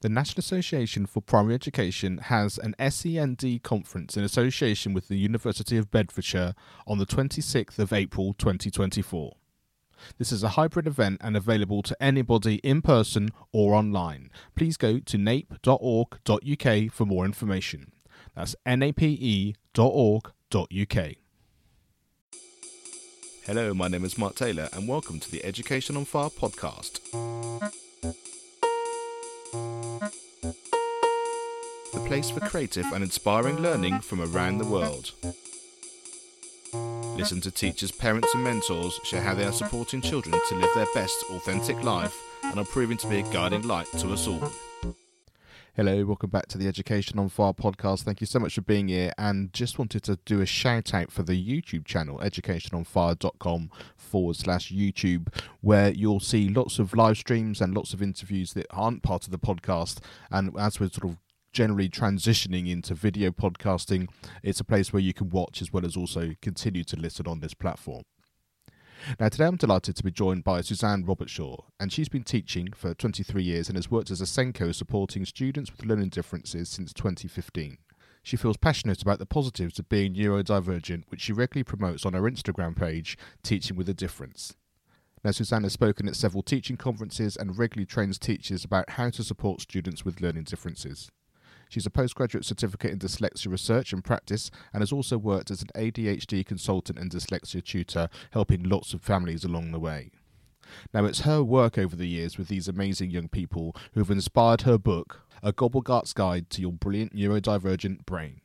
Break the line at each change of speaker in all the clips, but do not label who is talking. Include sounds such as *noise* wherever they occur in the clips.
The National Association for Primary Education has an SEND conference in association with the University of Bedfordshire on the 26th of April 2024. This is a hybrid event and available to anybody in person or online. Please go to nape.org.uk for more information. That's nape.org.uk. Hello, my name is Mark Taylor, and welcome to the Education on Fire podcast. The place for creative and inspiring learning from around the world. Listen to teachers, parents, and mentors share how they are supporting children to live their best, authentic life and are proving to be a guiding light to us all. Hello, welcome back to the Education on Fire podcast. Thank you so much for being here. And just wanted to do a shout out for the YouTube channel, educationonfire.com forward slash YouTube, where you'll see lots of live streams and lots of interviews that aren't part of the podcast. And as we're sort of generally transitioning into video podcasting, it's a place where you can watch as well as also continue to listen on this platform. Now, today I'm delighted to be joined by Suzanne Robertshaw, and she's been teaching for 23 years and has worked as a SENCO supporting students with learning differences since 2015. She feels passionate about the positives of being neurodivergent, which she regularly promotes on her Instagram page, Teaching with a Difference. Now, Suzanne has spoken at several teaching conferences and regularly trains teachers about how to support students with learning differences. She's a postgraduate certificate in dyslexia research and practice and has also worked as an ADHD consultant and dyslexia tutor, helping lots of families along the way. Now, it's her work over the years with these amazing young people who have inspired her book, A Gobblegark's Guide to Your Brilliant Neurodivergent Brain.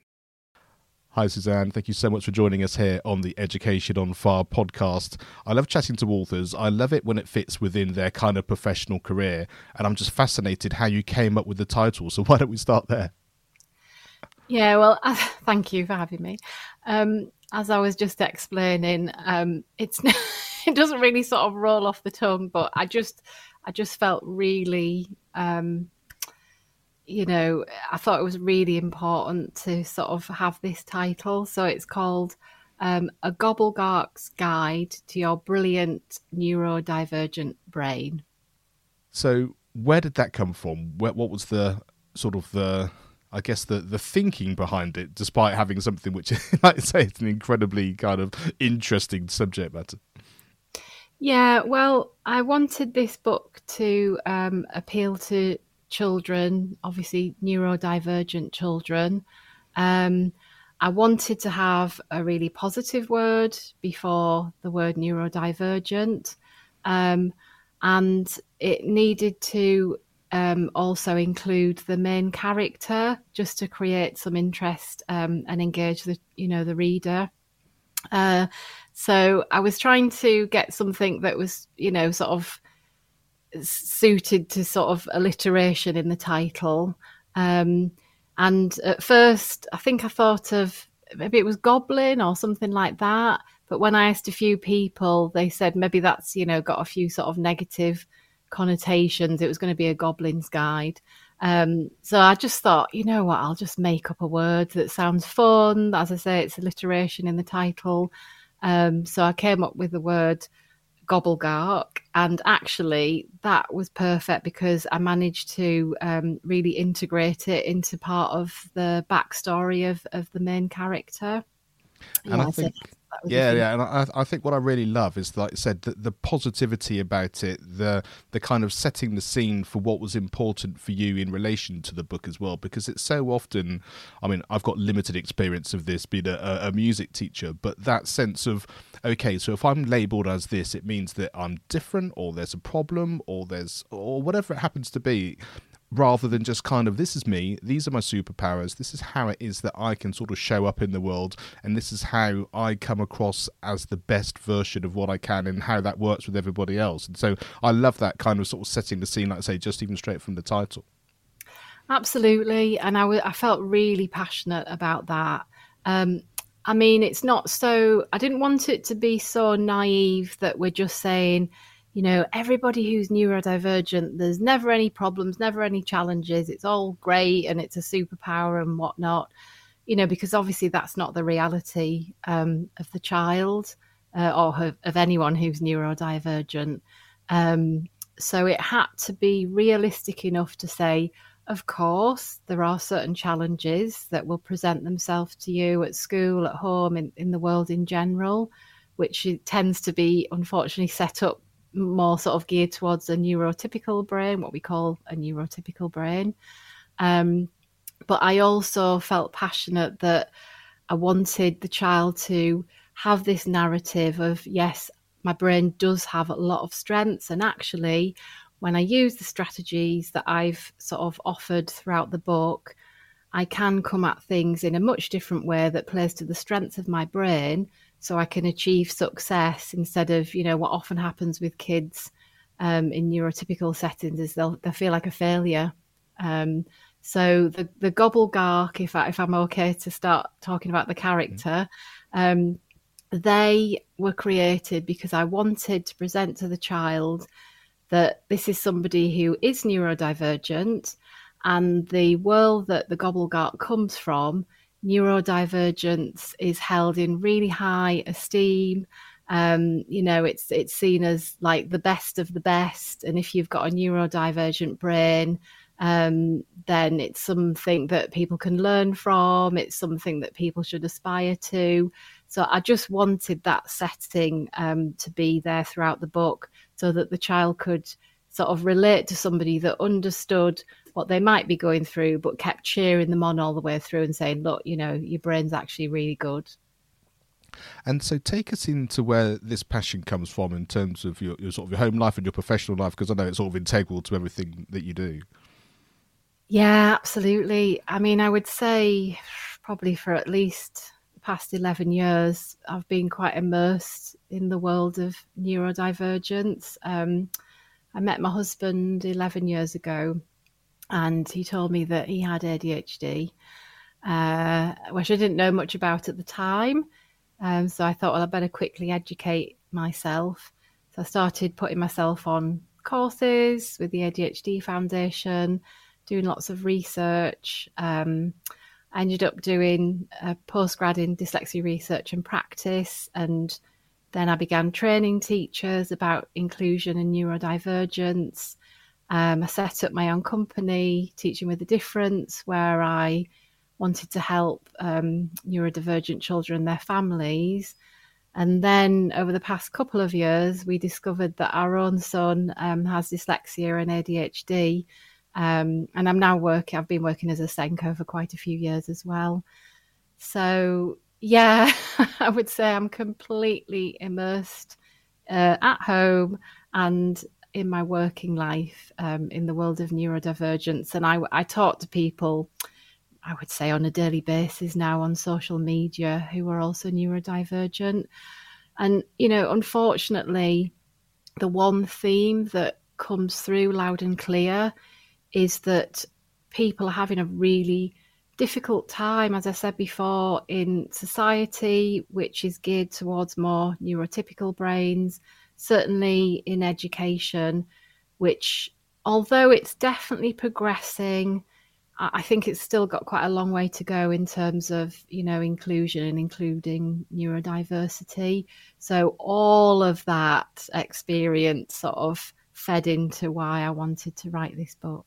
Hi, Suzanne. Thank you so much for joining us here on the Education on Fire podcast. I love chatting to authors. I love it when it fits within their kind of professional career. And I'm just fascinated how you came up with the title. So, *laughs* why don't we start there?
Yeah, well, uh, *laughs* thank you for having me. Um, as I was just explaining, um, it's *laughs* it doesn't really sort of roll off the tongue, but I just I just felt really um, you know, I thought it was really important to sort of have this title. So it's called um, A Gobblegark's Guide to Your Brilliant Neurodivergent Brain.
So, where did that come from? What, what was the sort of the, I guess, the, the thinking behind it, despite having something which, *laughs* like I say, it's an incredibly kind of interesting subject matter?
Yeah, well, I wanted this book to um, appeal to children, obviously neurodivergent children. Um, I wanted to have a really positive word before the word neurodivergent. Um, and it needed to um, also include the main character just to create some interest um, and engage the you know the reader. Uh, so I was trying to get something that was you know sort of suited to sort of alliteration in the title. Um, and at first, I think I thought of maybe it was Goblin or something like that. But when I asked a few people, they said maybe that's, you know, got a few sort of negative connotations. It was going to be a Goblin's Guide. Um, so I just thought, you know what, I'll just make up a word that sounds fun. As I say, it's alliteration in the title. Um, so I came up with the word Gobblegark, and actually that was perfect because I managed to um, really integrate it into part of the backstory of of the main character.
And yeah, I think yeah, yeah, and I, I think what I really love is, like I said, the, the positivity about it, the the kind of setting the scene for what was important for you in relation to the book as well, because it's so often. I mean, I've got limited experience of this being a, a music teacher, but that sense of okay, so if I'm labelled as this, it means that I'm different, or there's a problem, or there's or whatever it happens to be rather than just kind of this is me, these are my superpowers, this is how it is that I can sort of show up in the world, and this is how I come across as the best version of what I can, and how that works with everybody else. And so I love that kind of sort of setting the scene, like I say, just even straight from the title.
Absolutely, and I, w- I felt really passionate about that. Um, I mean, it's not so. I didn't want it to be so naive that we're just saying you know, everybody who's neurodivergent, there's never any problems, never any challenges. It's all great and it's a superpower and whatnot, you know, because obviously that's not the reality um, of the child uh, or of, of, anyone who's neurodivergent. Um, so it had to be realistic enough to say, of course, there are certain challenges that will present themselves to you at school, at home, in, in the world in general, which tends to be unfortunately set up more sort of geared towards a neurotypical brain, what we call a neurotypical brain. Um, but I also felt passionate that I wanted the child to have this narrative of, yes, my brain does have a lot of strengths. And actually, when I use the strategies that I've sort of offered throughout the book, I can come at things in a much different way that plays to the strengths of my brain so I can achieve success instead of, you know, what often happens with kids um, in neurotypical settings is they'll, they'll feel like a failure. Um, so the the Gobblegark, if I, if I'm okay to start talking about the character, um, they were created because I wanted to present to the child that this is somebody who is neurodivergent, and the world that the Gobblegark comes from, neurodivergence is held in really high esteem. Um, you know, it's it's seen as like the best of the best, and if you've got a neurodivergent brain, um, then it's something that people can learn from. It's something that people should aspire to. So I just wanted that setting um, to be there throughout the book so that the child could sort of relate to somebody that understood what they might be going through, but kept cheering them on all the way through and saying, look, you know, your brain's actually really good.
And so, take us into where this passion comes from in terms of your, your sort of your home life and your professional life, because I know it's sort of integral to everything that you do.
Yeah, absolutely. I mean, I would say probably for at least the past 11 years, I've been quite immersed in the world of neurodivergence. Um, I met my husband 11 years ago, and he told me that he had ADHD, uh, which I didn't know much about at the time. Um, so I thought, well, I better quickly educate myself. So I started putting myself on courses with the ADHD Foundation doing lots of research. Um, I ended up doing a postgrad in dyslexia research and practice, and then I began training teachers about inclusion and neurodivergence. Um, I set up my own company, Teaching with a Difference, where I wanted to help um, neurodivergent children and their families. And then over the past couple of years, we discovered that our own son um, has dyslexia and ADHD. Um, and I'm now working, I've been working as a SENCO for quite a few years as well. So, yeah, *laughs* I would say I'm completely immersed uh, at home and in my working life um, in the world of neurodivergence. And I, I talk to people, I would say, on a daily basis now on social media who are also neurodivergent. And, you know, unfortunately, the one theme that comes through loud and clear is that people are having a really difficult time, as I said before, in society, which is geared towards more neurotypical brains, certainly in education, which, although it's definitely progressing, I think it's still got quite a long way to go in terms of, you know, inclusion and including neurodiversity. So all of that experience sort of fed into why I wanted to write this book.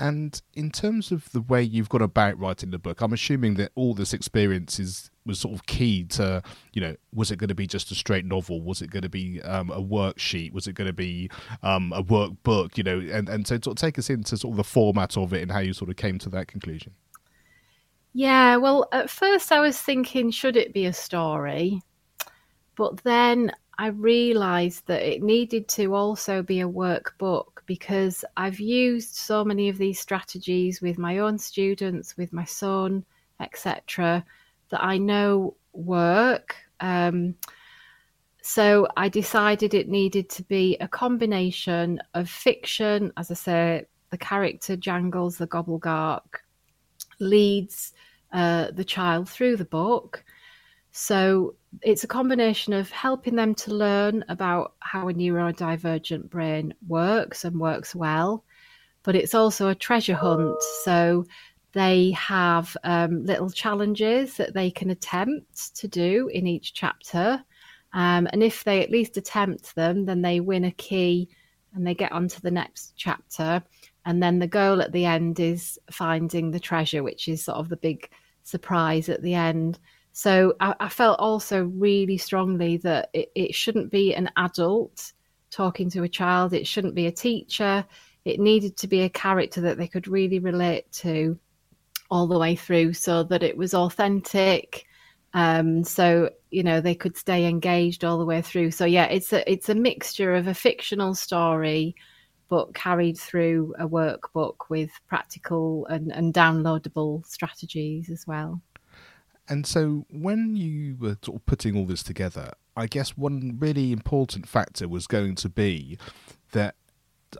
And in terms of the way you've gone about writing the book, I'm assuming that all this experience is was sort of key to, you know, was it going to be just a straight novel? Was it going to be um, a worksheet? Was it going to be um, a workbook? You know, and and so sort of take us into sort of the format of it and how you sort of came to that conclusion.
Yeah, well, at first I was thinking, should it be a story? But then I realised that it needed to also be a workbook because I've used so many of these strategies with my own students, with my son, etc., that I know work. Um, so I decided it needed to be a combination of fiction, as I say, the character Jangles the Gobblegark leads uh, the child through the book. So it's a combination of helping them to learn about how a neurodivergent brain works and works well, but it's also a treasure hunt. So they have um, little challenges that they can attempt to do in each chapter. Um, and if they at least attempt them, then they win a key and they get on to the next chapter. And then the goal at the end is finding the treasure, which is sort of the big surprise at the end. So I, I felt also really strongly that it, it shouldn't be an adult talking to a child, it shouldn't be a teacher. It needed to be a character that they could really relate to all the way through so that it was authentic. Um, so you know they could stay engaged all the way through. So yeah, it's a it's a mixture of a fictional story, but carried through a workbook with practical and, and downloadable strategies as well.
And so, when you were sort of putting all this together, I guess one really important factor was going to be that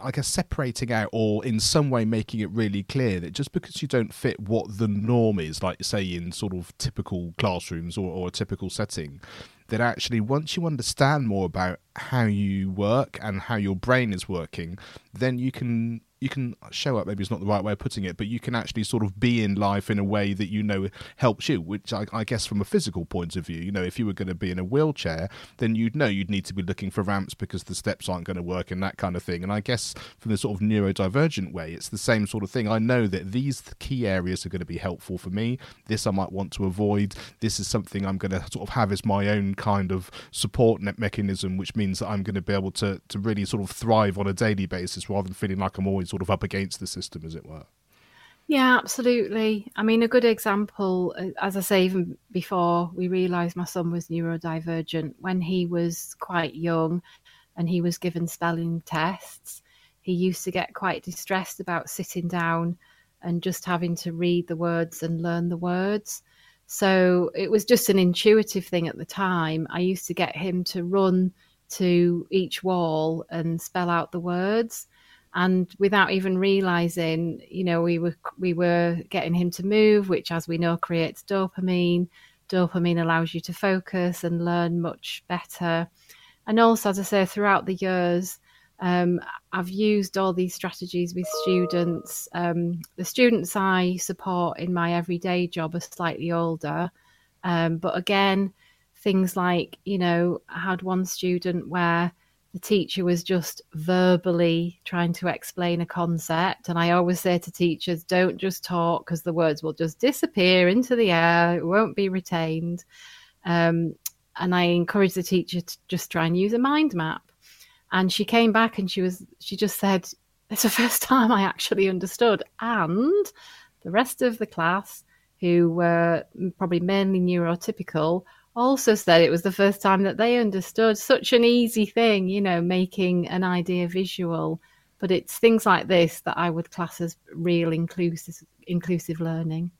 I guess separating out or in some way making it really clear that just because you don't fit what the norm is, like say in sort of typical classrooms or, or a typical setting, that actually once you understand more about how you work and how your brain is working, then you can you can show up maybe it's not the right way of putting it but you can actually sort of be in life in a way that you know helps you which I, I guess from a physical point of view you know if you were going to be in a wheelchair then you'd know you'd need to be looking for ramps because the steps aren't going to work and that kind of thing. And i guess from the sort of neurodivergent way it's the same sort of thing. I know that these key areas are going to be helpful for me. This i might want to avoid. This is something i'm going to sort of have as my own kind of support net mechanism which means that i'm going to be able to to really sort of thrive on a daily basis rather than feeling like i'm always sort of up against the system, as it were.
Yeah, absolutely. I mean, a good example, uh, as I say, even before we realised my son was neurodivergent, when he was quite young and he was given spelling tests, he used to get quite distressed about sitting down and just having to read the words and learn the words. So it was just an intuitive thing at the time. I used to get him to run to each wall and spell out the words and without even realizing you know we were we were getting him to move which as we know creates dopamine. Dopamine allows you to focus and learn much better. And also as i say throughout the years um, i've used all these strategies with students. Um, the students i support in my everyday job are slightly older. Um, but again things like you know i had one student where the teacher was just verbally trying to explain a concept. And I always say to teachers, don't just talk because the words will just disappear into the air, it won't be retained. Um, and I encourage the teacher to just try and use a mind map. And she came back and she was, she just said, it's the *laughs* first time I actually understood. And the rest of the class, who were probably mainly neurotypical, also said it was the first time that they understood such an easy thing, you know, making an idea visual. But it's things like this that I would class as real inclusive inclusive learning.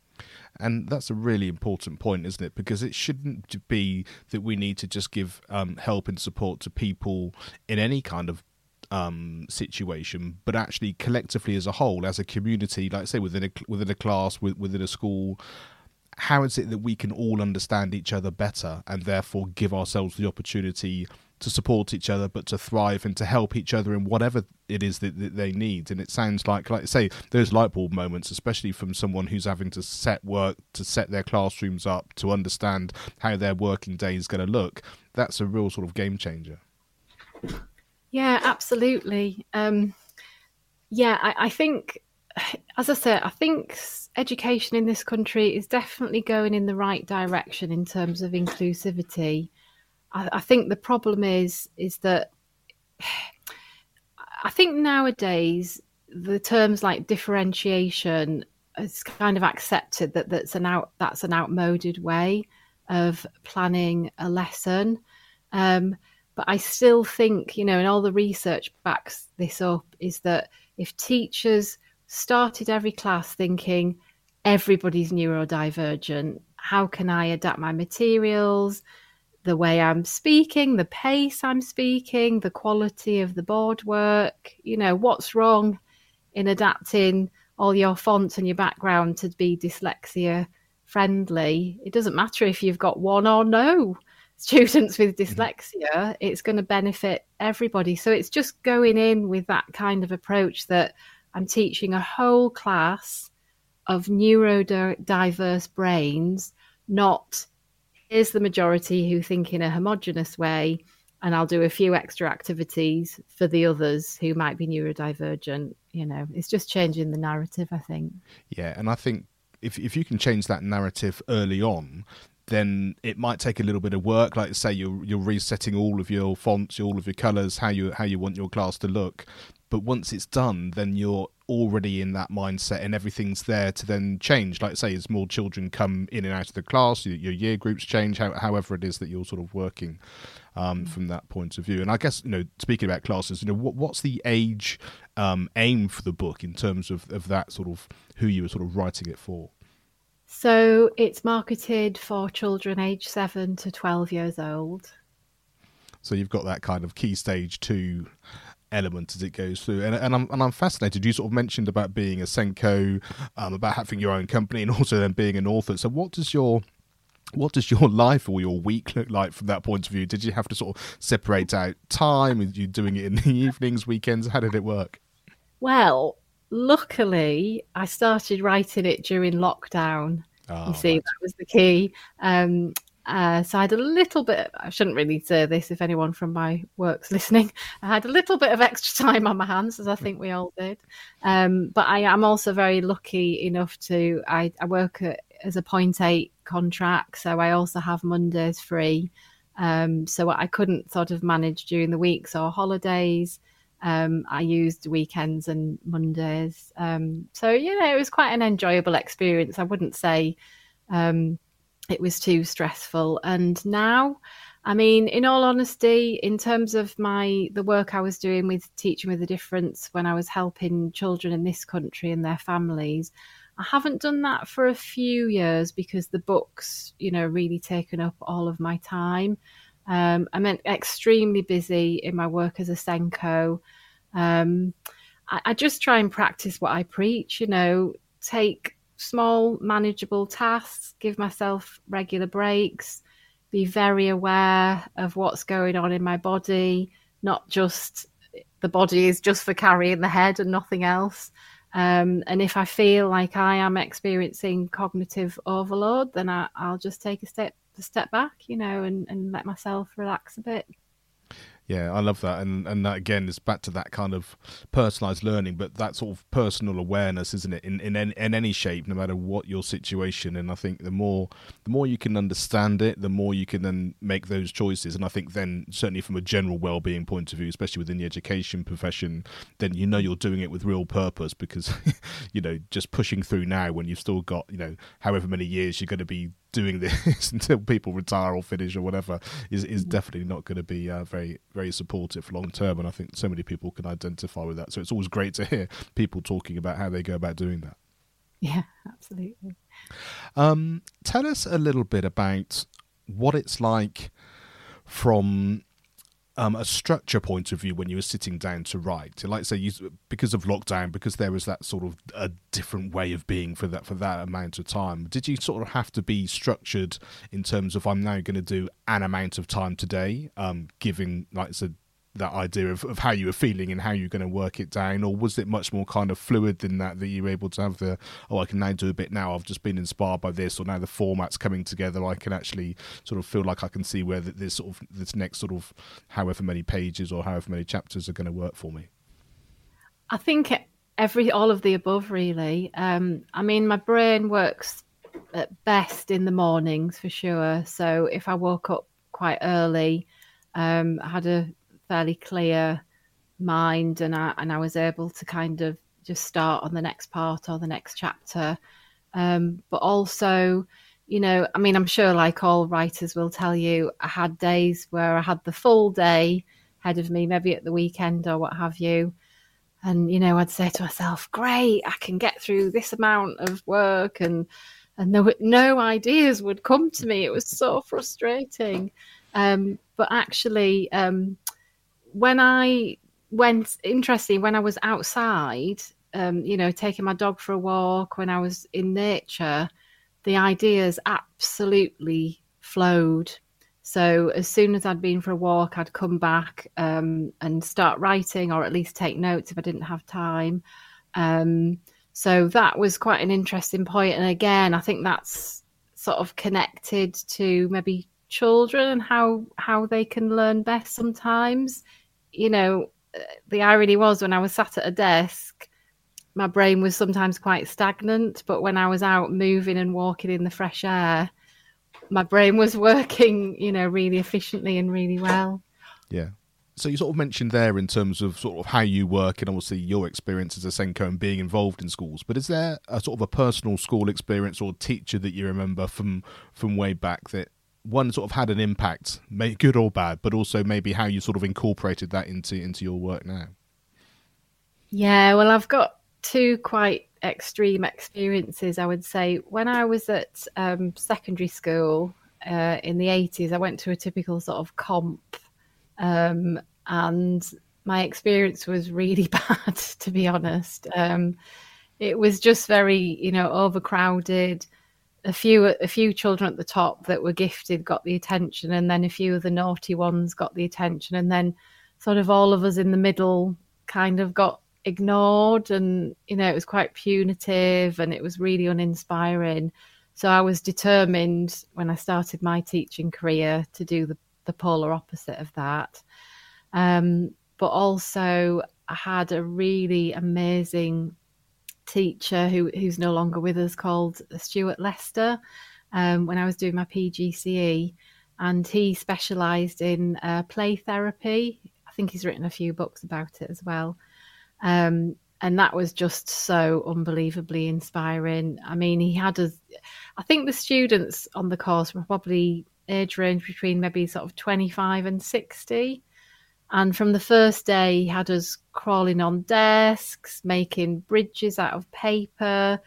And that's a really important point, isn't it? Because it shouldn't be that we need to just give um, help and support to people in any kind of um, situation, but actually collectively as a whole, as a community, like say within a within a class, within a school, how is it that we can all understand each other better and therefore give ourselves the opportunity to support each other but to thrive and to help each other in whatever it is that, that, they need? And it sounds like like say those light bulb moments especially from someone who's having to set work to set their classrooms up to understand how their working day is going to look that's a real sort of game changer.
Yeah absolutely. Um, yeah I, I think *sighs* as I said, I think education in this country is definitely going in the right direction in terms of inclusivity. I, I think the problem is is that *sighs* I think nowadays the terms like differentiation is kind of accepted that that's an out that's an outmoded way of planning a lesson. Um, but I still think, you know, and all the research backs this up, is that if teachers started every class thinking everybody's neurodivergent. How can I adapt my materials, the way I'm speaking, the pace I'm speaking, the quality of the board work? You know, what's wrong in adapting all your fonts and your background to be dyslexia friendly? It doesn't matter if you've got one or no *laughs* students with mm-hmm. dyslexia, it's going to benefit everybody. So it's just going in with that kind of approach that I'm teaching a whole class of neurodiverse brains, not here's the majority who think in a homogenous way, and I'll do a few extra activities for the others who might be neurodivergent. you know, it's just changing the narrative, I think.
Yeah, and I think if if you can change that narrative early on, then it might take a little bit of work. Like say you're you're resetting all of your fonts, all of your colours, how you how you want your class to look. But once it's done, then you're already in that mindset, and everything's there to then change. Like say, as more children come in and out of the class, your, your year groups change. How, however, it is that you're sort of working um, mm. from that point of view. And I guess you know, speaking about classes, you know, what, what's the age um, aim for the book in terms of of that sort of who you were sort of writing it for?
So it's marketed for children aged 7 to 12 years old.
So you've got that kind of key stage 2 element as it goes through. And, and I'm and I'm fascinated. You sort of mentioned about being a SENCO, um, about having your own company, and *laughs* also then being an author. So what does your what does your *laughs* life or your week look like from that point of view? Did you have to sort of separate out time? Are you doing it in the *laughs* evenings, weekends? How did it work?
Well, luckily, I started writing it during lockdown. Oh, you see, right. that was the key. Um, uh, so I had a little bit. I shouldn't really say this if anyone from my work's listening. *laughs* I had a little bit of extra time on my hands, as I think we all did. Um, but I am also very lucky enough to. I, I work at, as a point eight contract, so I also have Mondays free. Um, so I couldn't sort of manage during the weeks or holidays. Um, I used weekends and Mondays. Um, so, you know, it was quite an enjoyable experience. I wouldn't say um, it was too stressful. And now, I mean, in all honesty, in terms of my the work I was doing with Teaching with a Difference when I was helping children in this country and their families, I haven't done that for a few years because the books, you know, really taken up all of my time. Um, I'm extremely busy in my work as a SENCO. Um, I, I just try and practice what I preach, you know, take small, manageable tasks, give myself regular breaks, be very aware of what's going on in my body, not just the body is just for carrying the head and nothing else. Um, and if I feel like I am experiencing cognitive overload, then I, will just take a step a step back, you know, and, and let myself relax a bit.
Yeah, I love that, and and that again is back to that kind of personalized learning, but that sort of personal awareness, isn't it? In in in, any shape, no matter what your situation, and I think the more the more you can understand it, the more you can then make those choices, and I think then certainly from a general well-being point of view, especially within the education profession, then you know you're doing it with real purpose because *laughs* you know just pushing through now when you've still got you know however many years you're going to be doing this *laughs* until people retire or finish or whatever is is mm-hmm. definitely not going to be uh, very very supportive long term. And I think so many people can identify with that. So it's always great to hear people talking about how they go about doing that.
Yeah, absolutely.
Um, tell us a little bit about what it's like from um, a structure point of view when you were sitting down to write? Like say, you, because of lockdown, because there was that sort of a different way of being for that for that amount of time. Did you sort of have to be structured in terms of I'm now going to do an amount of time today, um, giving like I said that idea of, of how you were feeling and how you're going to work it down, or was it much more kind of fluid than that? That you were able to have the oh, I can now do a bit now. I've just been inspired by this, or now the format's coming together. I can actually sort of feel like I can see where this sort of this next sort of however many pages or however many chapters are going to work for me.
I think every all of the above really. Um, I mean, my brain works at best in the mornings for sure. So if I woke up quite early, um, I had a fairly clear mind and I, and I was able to kind of just start on the next part or the next chapter. Um, but also, you know, I mean, I'm sure like all writers will tell you, I had days where I had the full day ahead of me, maybe at the weekend or what have you. And, you know, I'd say to myself, great, I can get through this amount of work and and were no ideas would come to me. It was so frustrating. Um, but actually, um, when I went, interesting, when I was outside, um, you know, taking my dog for a walk, when I was in nature, the ideas absolutely flowed. So as soon as I'd been for a walk, I'd come back um, and start writing, or at least take notes if I didn't have time. Um, so that was quite an interesting point. And again, I think that's sort of connected to maybe children and how how they can learn best sometimes you know, the irony was when I was sat at a desk, my brain was sometimes quite stagnant, but when I was out moving and walking in the fresh air, my brain was *laughs* working, you know, really efficiently and really well.
Yeah. So you sort of mentioned there in terms of sort of how you work and obviously your experience as a SENCO and being involved in schools. But is there a sort of a personal school experience or teacher that you remember from from way back that one sort of had an impact, good or bad, but also maybe how you sort of incorporated that into into your work now?
Yeah, well, I've got two quite extreme experiences. I would say when I was at um, secondary school uh, in the eighties, I went to a typical sort of comp, um, and my experience was really *laughs* bad, to be honest. Um, it was just very, you know, overcrowded a few a few children at the top that were gifted got the attention and then a few of the naughty ones got the attention and then sort of all of us in the middle kind of got ignored and you know it was quite punitive and it was really uninspiring. So i was determined when i started my teaching career to do the, the polar opposite of that. Um, but also i had a really amazing teacher who who's no longer with us called Stuart Lester um, when I was doing my PGCE, and he specialised in uh, play therapy. I think he's written a few books about it as well. Um, and that was just so unbelievably inspiring. I mean, he had us, I think the students on the course were probably age range between maybe sort of 25 and 60. And from the first day, he had us crawling on desks, making bridges out of paper,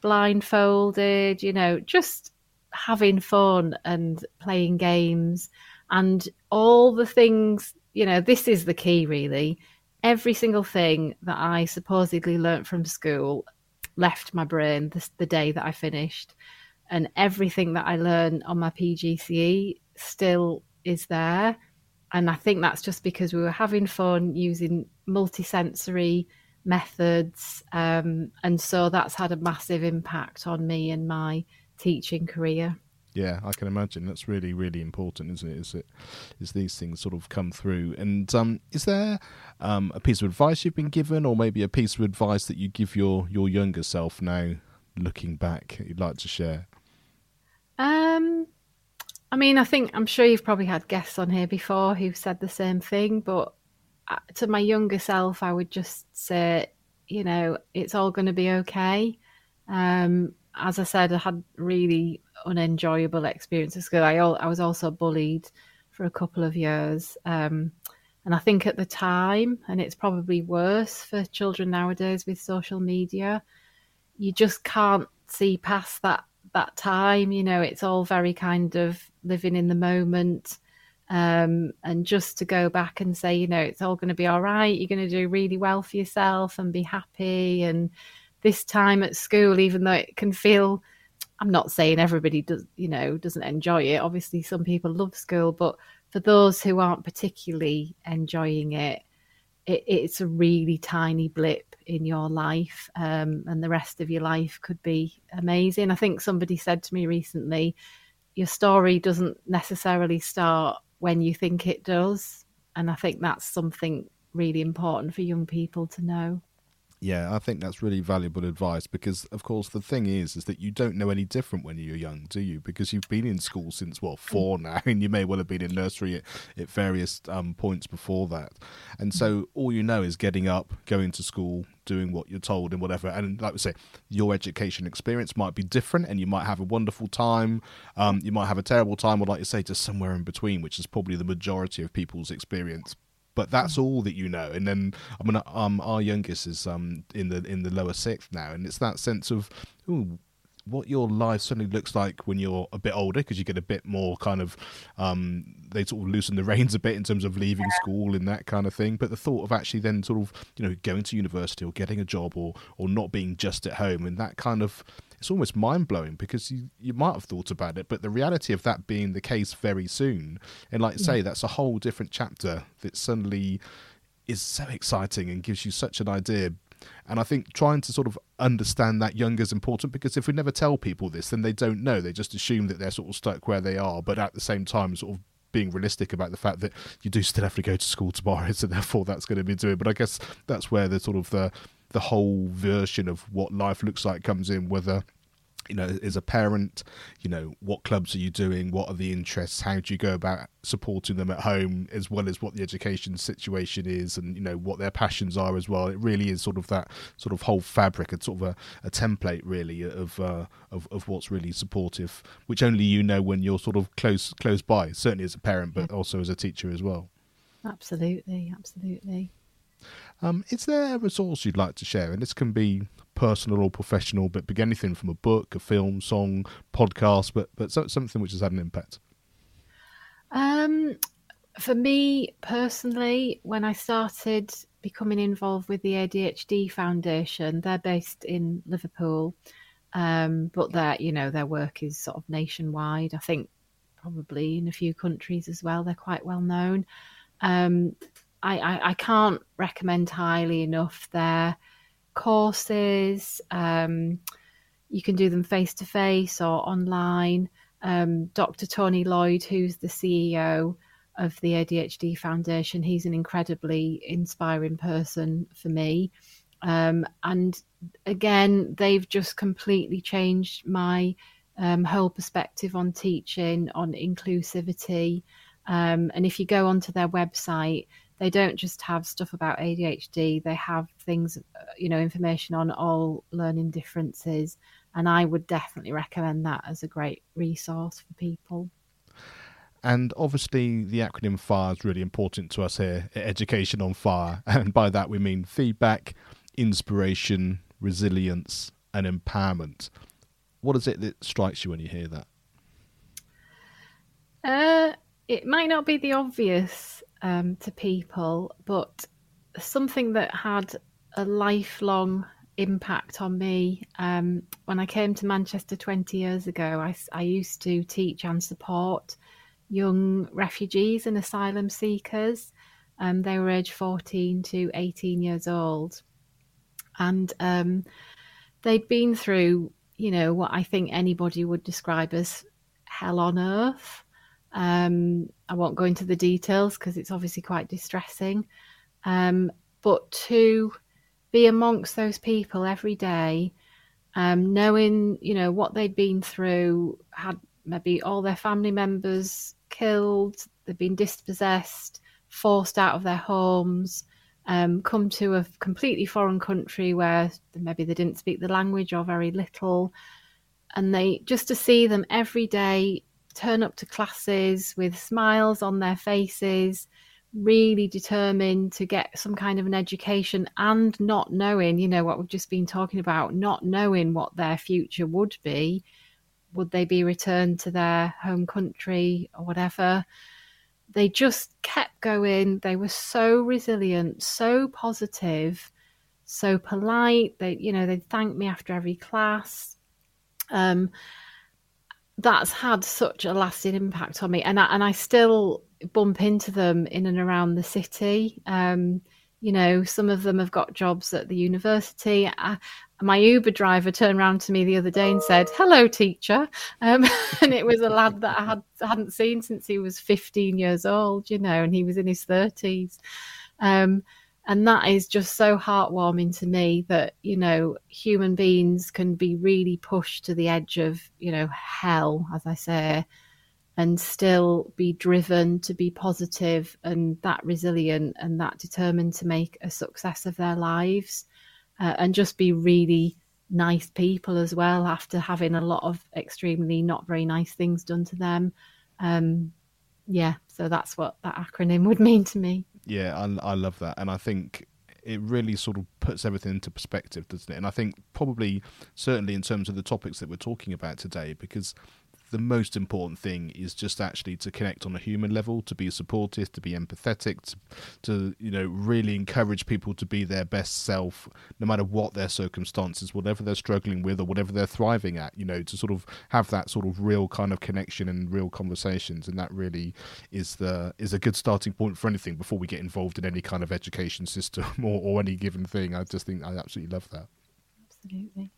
blindfolded, you know, just having fun and playing games and all the things, you know, this is the key really. Every single thing that I supposedly learnt from school left my brain the, the day that I finished. And everything that I learned on my PGCE still is there and I think that's just because we were having fun using multisensory methods, um, and so that's had a massive impact on me and my teaching career.
Yeah, I can imagine. That's really, really important, isn't it? Is it? Is these things sort of come through? And um, is there um, a piece of advice you've been given, or maybe a piece of advice that you give your your younger self now, looking back, you'd like to share?
Um, I mean, I think I'm sure you've probably had guests on here before who've said the same thing, but uh, to my younger self, I would just say, you know, it's all going to be okay. Um, as I said, I had really unenjoyable experiences. School. I, I was also bullied for a couple of years. Um, and I think at the time, and it's probably worse for children nowadays with social media, you just can't see past that that time. You know, it's all very kind of living in the moment. Um, and just to go back and say, you know, it's all going to be all right. You're going to do really well for yourself and be happy. And this time at school, even though it can feel, I'm not saying everybody does, you know, doesn't enjoy it. Obviously, some people love school, but for those who aren't particularly enjoying it, it it's a really tiny blip in your life, um, and the rest of your life could be amazing. I think somebody said to me recently, your story doesn't necessarily start when you think it does. And I think that's something really important for young people to know.
Yeah, I think that's really valuable advice because, of course, the thing is, is that you don't know any different when you're young, do you? Because you've been in school since well four mm. now, *laughs* and you may well have been in nursery at, at various um, points before that, and so mm. all you know is getting up, going to school, doing what you're told, and whatever. And like we say, your education experience might be different, and you might have a wonderful time, um, you might have a terrible time, or like you say, just somewhere in between, which is probably the majority of people's experience but that's mm. all that you know. And then I mean, um, our youngest is um in the in the lower sixth now, and it's that sense of ooh, what your life suddenly looks like when you're a bit older because you get a bit more kind of um, they sort of loosen the *laughs* reins a bit in terms of leaving school and that kind of thing but the thought of actually then sort of you know going to university or getting a job or or not being just at home and that kind of it's almost mind blowing because you, you might have thought about it, but the reality of that being the case very soon, and like say, that's a whole different chapter that suddenly is so exciting and gives you such an idea. And I think trying to sort of understand that younger is important because if we never tell people this, then they don't know. They just assume that they're sort of stuck where they are, but at the same time, sort of being realistic about the fact that you do still have to go to school tomorrow, *laughs* so therefore that's going to be doing. But I guess that's where the sort of the the whole version of what life looks like comes in, whether you know as a parent you know what clubs are you doing? What are the interests? How do you go about supporting them at home as well as what the education situation is and you know what their passions are as well? It really is sort of that sort of whole fabric and sort of a, a template really of, uh, of of what's really supportive which only you know when you're sort of close close by certainly as a parent but also as a teacher as well.
Absolutely absolutely
um, is there a resource you'd like to share? And this can be personal or professional, but be anything from a book, a film, song, podcast, but but something which has had an impact.
Um, for me personally, when I started becoming involved with the ADHD Foundation, they're based in Liverpool, um, but their you know their work is sort of nationwide. I think probably in a few countries as well. They're quite well known. Um, I, I, I can't recommend highly enough their courses. Um, you can do them face to face or online. Um, Dr. Tony Lloyd, who's the CEO of the ADHD Foundation, he's an incredibly inspiring person for me. Um, and again, they've just completely changed my um, whole perspective on teaching, on inclusivity. Um, and if you go onto their website, they don't just have stuff about ADHD, they have things, uh, you know, information on all learning differences. And I would definitely recommend that as a great resource for people.
And obviously, the acronym FIRE is really important to us here Education on Fire. *laughs* And by that, we mean feedback, inspiration, resilience, and empowerment. What is it that strikes you when you hear that?
Uh, it might not be the obvious um, to people, but something that had a lifelong impact on me. Um, when I came to Manchester 20 years ago, I, I, used to teach and support young refugees and asylum seekers. Um, they were aged 14 to 18 years old. And um, they'd been through, you know, what I think anybody would describe as hell on earth. Um, I won't go into the details because it's obviously quite distressing. Um, but to be amongst those people every day, um, knowing you know what they'd been through, had maybe all their family members killed, they've been dispossessed, forced out of their homes, um, come to a completely foreign country where maybe they didn't speak the language or very little, and they just to see them every day turn up to classes with smiles on their faces, really determined to get some kind of an education and not knowing, you know, what we've just been talking about, not knowing what their future would be. Would they be returned to their home country or whatever? They just kept going. They were so resilient, so positive, so polite. They, you know, they thanked me after every class. Um, that's had such a lasting impact on me, and I, and I still bump into them in and around the city. Um, you know, some of them have got jobs at the university. I, my Uber driver turned around to me the other day and said, "Hello, teacher," um, *laughs* and it was a lad that I had hadn't seen since he was 15 years old. You know, and he was in his 30s. Um, and that is just so heartwarming to me that you know human beings can be really pushed to the edge of you know hell as i say and still be driven to be positive and that resilient and that determined to make a success of their lives uh, and just be really nice people as well after having a lot of extremely not very nice things done to them. Um, yeah so that's what that acronym *laughs* would mean to me
yeah, I, I love that, and I think it really sort of puts everything into perspective, doesn't it? And I think probably, certainly in terms of the topics that we're talking about today, because the most important thing is just actually to connect on a human level, to be supportive, to be empathetic, to, to, you know really encourage people to be their best self, no matter what their circumstances, whatever they're struggling with or whatever they're thriving at. You know, to sort of have that sort of real kind of connection and real conversations, and that really is the is a good starting point for anything before we get involved in any kind of education system *laughs* or, or any given thing. I just think I absolutely love that.
Absolutely.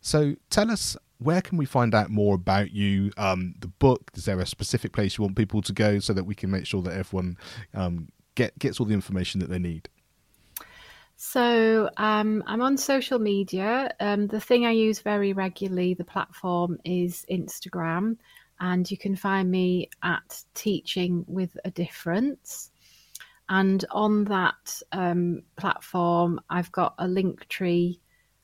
So tell us where can we find out more about you? Um, the book. Is there a specific place you want people to go so that we can make sure that everyone um, get gets all the information that they need?
So um, I'm on social media. Um, the thing I use very regularly, the platform is Instagram, and you can find me at Teaching with a Difference. And on that um, platform, I've got a link tree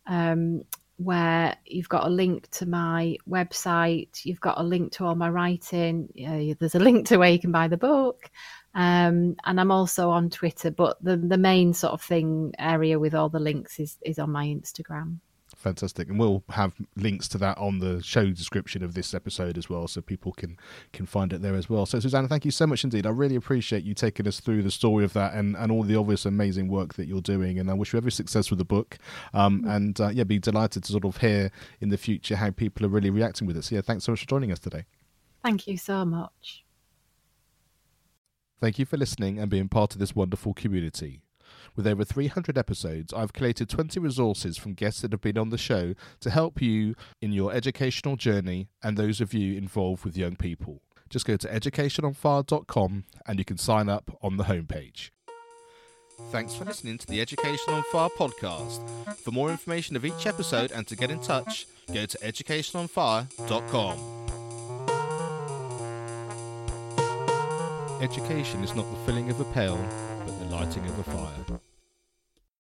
um, where you've got a link to my website, you've got a link to all my writing, uh, there's a *laughs* link to where you can buy the book. Um, and I'm also on Twitter, but the, the main sort of thing area with all the links is, is on my Instagram.
Fantastic, and we'll have links to that on the show description of this episode as well, so people can can find it there as well. So, Suzanne, thank you so much indeed. I really appreciate you taking us through the story of that and, and all the obvious amazing work that you're doing. And I wish you every success with the book. Um, mm-hmm. and uh, yeah, be delighted to sort of hear in the future how people are really reacting with it. So, yeah, thanks so much for joining us today.
Thank you so much.
Thank you for listening and being part of this wonderful community. With over 300 episodes, I've collated 20 resources from guests that have been on the show to help you in your educational journey and those of you involved with young people. Just go to educationonfire.com and you can sign up on the homepage. Thanks for listening to the Education on Fire podcast. For more information of each episode and to get in touch, go to educationonfire.com. Education is not the filling of a pail, lighting of a fire.